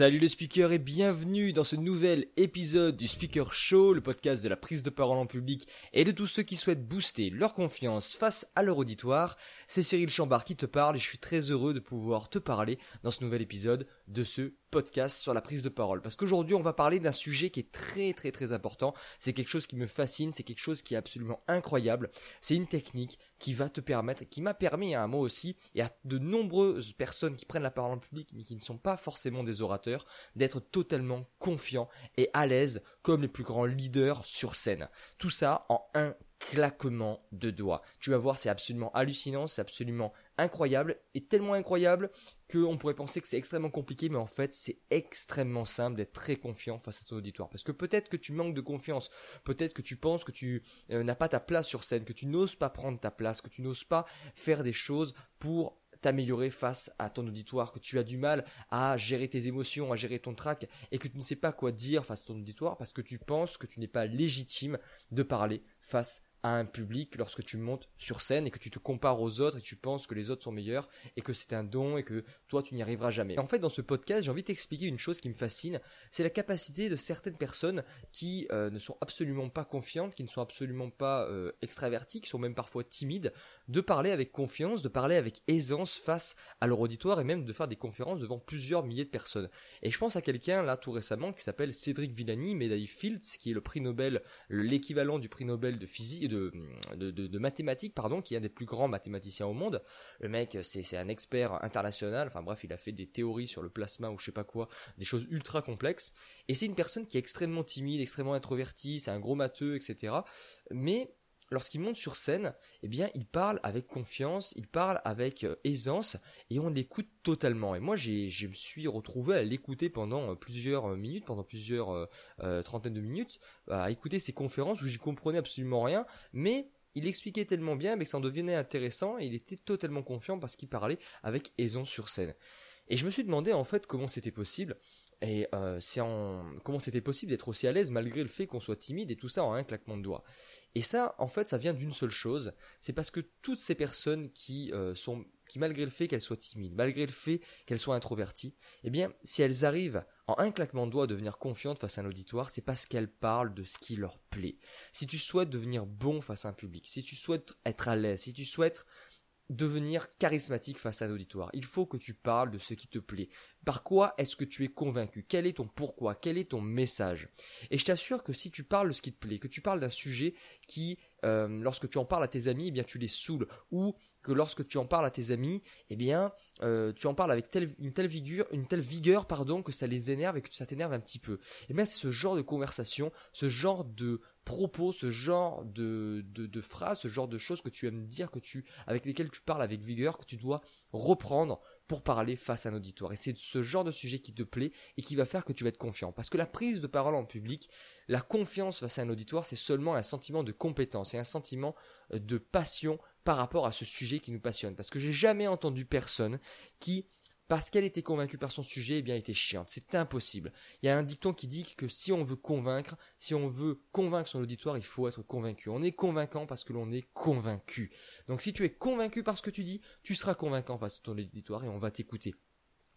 Salut les speakers et bienvenue dans ce nouvel épisode du Speaker Show, le podcast de la prise de parole en public et de tous ceux qui souhaitent booster leur confiance face à leur auditoire. C'est Cyril Chambard qui te parle et je suis très heureux de pouvoir te parler dans ce nouvel épisode de ce podcast sur la prise de parole. Parce qu'aujourd'hui, on va parler d'un sujet qui est très très très important. C'est quelque chose qui me fascine, c'est quelque chose qui est absolument incroyable. C'est une technique qui va te permettre, qui m'a permis à moi aussi, et à de nombreuses personnes qui prennent la parole en public, mais qui ne sont pas forcément des orateurs, d'être totalement confiants et à l'aise comme les plus grands leaders sur scène. Tout ça en un claquement de doigts. Tu vas voir, c'est absolument hallucinant, c'est absolument incroyable, et tellement incroyable qu'on pourrait penser que c'est extrêmement compliqué, mais en fait c'est extrêmement simple d'être très confiant face à ton auditoire. Parce que peut-être que tu manques de confiance, peut-être que tu penses que tu euh, n'as pas ta place sur scène, que tu n'oses pas prendre ta place, que tu n'oses pas faire des choses pour t'améliorer face à ton auditoire, que tu as du mal à gérer tes émotions, à gérer ton trac, et que tu ne sais pas quoi dire face à ton auditoire parce que tu penses que tu n'es pas légitime de parler face à un public lorsque tu montes sur scène et que tu te compares aux autres et tu penses que les autres sont meilleurs et que c'est un don et que toi tu n'y arriveras jamais. En fait, dans ce podcast, j'ai envie de t'expliquer une chose qui me fascine, c'est la capacité de certaines personnes qui euh, ne sont absolument pas confiantes, qui ne sont absolument pas euh, extraverties, qui sont même parfois timides, de parler avec confiance, de parler avec aisance face à leur auditoire et même de faire des conférences devant plusieurs milliers de personnes. Et je pense à quelqu'un là tout récemment qui s'appelle Cédric Villani, médaille Fields, qui est le prix Nobel, l'équivalent du prix Nobel de physique de, de, mathématiques, pardon, qui est un des plus grands mathématiciens au monde. Le mec, c'est un expert international. Enfin bref, il a fait des théories sur le plasma ou je sais pas quoi, des choses ultra complexes. Et c'est une personne qui est extrêmement timide, extrêmement introvertie, c'est un gros matheux, etc. Mais lorsqu'il monte sur scène, eh bien, il parle avec confiance, il parle avec euh, aisance, et on l'écoute totalement. Et moi, j'ai, je me suis retrouvé à l'écouter pendant euh, plusieurs euh, minutes, pendant plusieurs trentaines de minutes, à écouter ses conférences où j'y comprenais absolument rien, mais il expliquait tellement bien que ça en devenait intéressant, et il était totalement confiant parce qu'il parlait avec aisance sur scène. Et je me suis demandé en fait comment c'était possible. Et euh, c'est en comment c'était possible d'être aussi à l'aise malgré le fait qu'on soit timide et tout ça en un claquement de doigts. Et ça, en fait, ça vient d'une seule chose, c'est parce que toutes ces personnes qui euh, sont, qui malgré le fait qu'elles soient timides, malgré le fait qu'elles soient introverties, eh bien, si elles arrivent en un claquement de doigts à devenir confiantes face à un auditoire, c'est parce qu'elles parlent de ce qui leur plaît. Si tu souhaites devenir bon face à un public, si tu souhaites être à l'aise, si tu souhaites devenir charismatique face à l'auditoire. Il faut que tu parles de ce qui te plaît. Par quoi est-ce que tu es convaincu? Quel est ton pourquoi? Quel est ton message? Et je t'assure que si tu parles de ce qui te plaît, que tu parles d'un sujet qui, euh, lorsque tu en parles à tes amis, eh bien tu les saoules, ou que lorsque tu en parles à tes amis, eh bien, euh, tu en parles avec une telle vigueur, une telle vigueur, pardon, que ça les énerve et que ça t'énerve un petit peu. Eh bien, c'est ce genre de conversation, ce genre de propos, ce genre de, de, phrases, ce genre de choses que tu aimes dire, que tu, avec lesquelles tu parles avec vigueur, que tu dois reprendre pour parler face à un auditoire. Et c'est ce genre de sujet qui te plaît et qui va faire que tu vas être confiant. Parce que la prise de parole en public, la confiance face à un auditoire, c'est seulement un sentiment de compétence et un sentiment euh, de passion par rapport à ce sujet qui nous passionne. Parce que j'ai jamais entendu personne qui parce qu'elle était convaincue par son sujet, eh bien, était chiante. C'est impossible. Il y a un dicton qui dit que si on veut convaincre, si on veut convaincre son auditoire, il faut être convaincu. On est convaincant parce que l'on est convaincu. Donc si tu es convaincu par ce que tu dis, tu seras convaincant face à ton auditoire et on va t'écouter.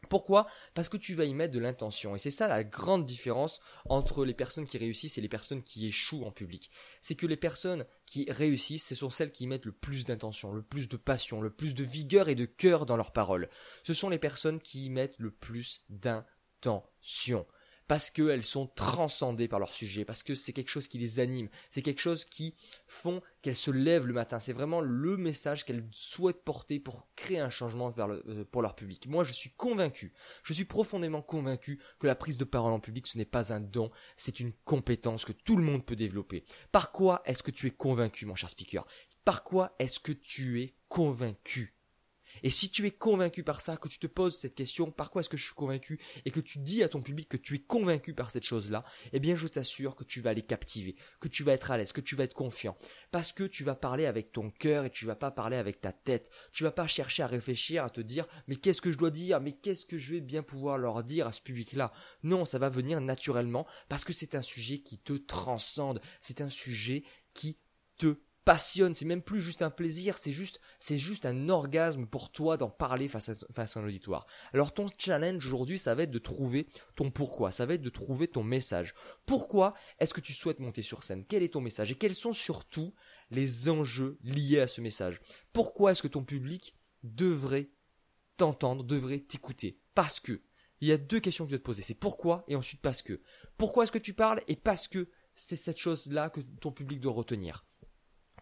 Pourquoi? Parce que tu vas y mettre de l'intention. Et c'est ça la grande différence entre les personnes qui réussissent et les personnes qui échouent en public. C'est que les personnes qui réussissent, ce sont celles qui mettent le plus d'intention, le plus de passion, le plus de vigueur et de cœur dans leurs paroles. Ce sont les personnes qui y mettent le plus d'intention parce qu'elles sont transcendées par leur sujet, parce que c'est quelque chose qui les anime, c'est quelque chose qui font qu'elles se lèvent le matin. C'est vraiment le message qu'elles souhaitent porter pour créer un changement euh, pour leur public. Moi, je suis convaincu, je suis profondément convaincu que la prise de parole en public, ce n'est pas un don, c'est une compétence que tout le monde peut développer. Par quoi est-ce que tu es convaincu, mon cher speaker? Par quoi est-ce que tu es convaincu? Et si tu es convaincu par ça, que tu te poses cette question, par quoi est-ce que je suis convaincu, et que tu dis à ton public que tu es convaincu par cette chose-là, eh bien je t'assure que tu vas les captiver, que tu vas être à l'aise, que tu vas être confiant. Parce que tu vas parler avec ton cœur et tu vas pas parler avec ta tête. Tu vas pas chercher à réfléchir, à te dire, mais qu'est-ce que je dois dire, mais qu'est-ce que je vais bien pouvoir leur dire à ce public-là? Non, ça va venir naturellement parce que c'est un sujet qui te transcende, c'est un sujet qui te passionne, c'est même plus juste un plaisir, c'est juste, c'est juste un orgasme pour toi d'en parler face à, face à un auditoire. Alors ton challenge aujourd'hui, ça va être de trouver ton pourquoi, ça va être de trouver ton message. Pourquoi est-ce que tu souhaites monter sur scène? Quel est ton message? Et quels sont surtout les enjeux liés à ce message? Pourquoi est-ce que ton public devrait t'entendre, devrait t'écouter? Parce que il y a deux questions que tu dois te poser. C'est pourquoi et ensuite parce que. Pourquoi est-ce que tu parles et parce que c'est cette chose-là que ton public doit retenir?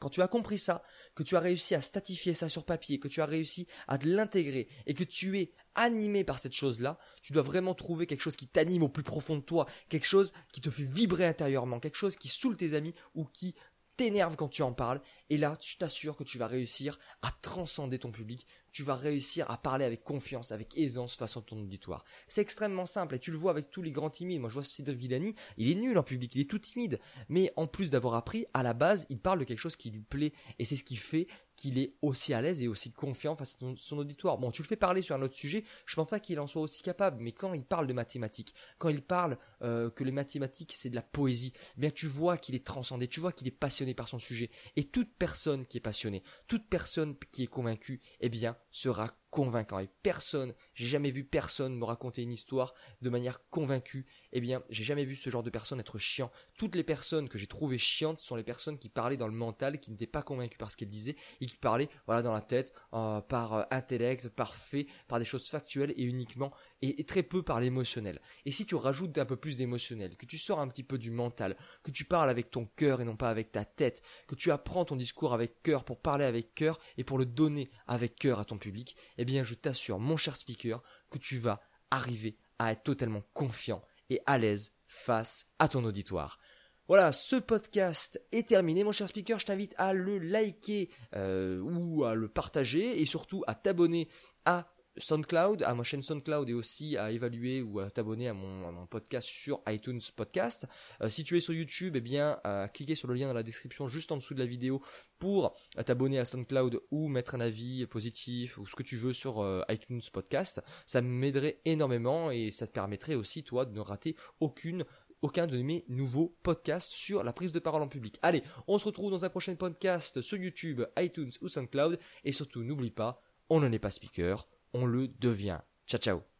Quand tu as compris ça, que tu as réussi à statifier ça sur papier, que tu as réussi à l'intégrer et que tu es animé par cette chose-là, tu dois vraiment trouver quelque chose qui t'anime au plus profond de toi, quelque chose qui te fait vibrer intérieurement, quelque chose qui saoule tes amis ou qui t'énerve quand tu en parles. Et là, je t'assure que tu vas réussir à transcender ton public, tu vas réussir à parler avec confiance, avec aisance face à ton auditoire. C'est extrêmement simple et tu le vois avec tous les grands timides. Moi, je vois Cédric Villani, il est nul en public, il est tout timide. Mais en plus d'avoir appris, à la base, il parle de quelque chose qui lui plaît et c'est ce qui fait qu'il est aussi à l'aise et aussi confiant face à son auditoire. Bon, tu le fais parler sur un autre sujet, je pense pas qu'il en soit aussi capable, mais quand il parle de mathématiques, quand il parle euh, que les mathématiques c'est de la poésie, eh bien tu vois qu'il est transcendé, tu vois qu'il est passionné par son sujet. Et toute personne qui est passionnée, toute personne qui est convaincue, eh bien sera convaincant. Et personne, j'ai jamais vu personne me raconter une histoire de manière convaincue. Eh bien, j'ai jamais vu ce genre de personne être chiant. Toutes les personnes que j'ai trouvées chiantes sont les personnes qui parlaient dans le mental, qui n'étaient pas convaincues par ce qu'elles disaient et qui parlaient, voilà, dans la tête, euh, par euh, intellect, par fait, par des choses factuelles et uniquement et, très peu par l'émotionnel. Et si tu rajoutes un peu plus d'émotionnel, que tu sors un petit peu du mental, que tu parles avec ton cœur et non pas avec ta tête, que tu apprends ton discours avec cœur pour parler avec cœur et pour le donner avec cœur à ton public, bien je t'assure, mon cher speaker, que tu vas arriver à être totalement confiant et à l'aise face à ton auditoire. Voilà, ce podcast est terminé, mon cher speaker. Je t'invite à le liker euh, ou à le partager et surtout à t'abonner à SoundCloud, à ma chaîne SoundCloud et aussi à évaluer ou à t'abonner à mon, podcast sur iTunes Podcast. Euh, si tu es sur YouTube, eh bien, euh, cliquez sur le lien dans la description juste en dessous de la vidéo pour euh, t'abonner à SoundCloud ou mettre un avis positif ou ce que tu veux sur iTunes Podcast. Ça m'aiderait énormément et ça te permettrait aussi, toi, de ne rater aucune aucun de mes nouveaux podcasts sur la prise de parole en public. Allez, on se retrouve dans un prochain podcast sur YouTube, iTunes ou SoundCloud et surtout n'oublie pas, on n'en est pas speaker, on le devient. Ciao ciao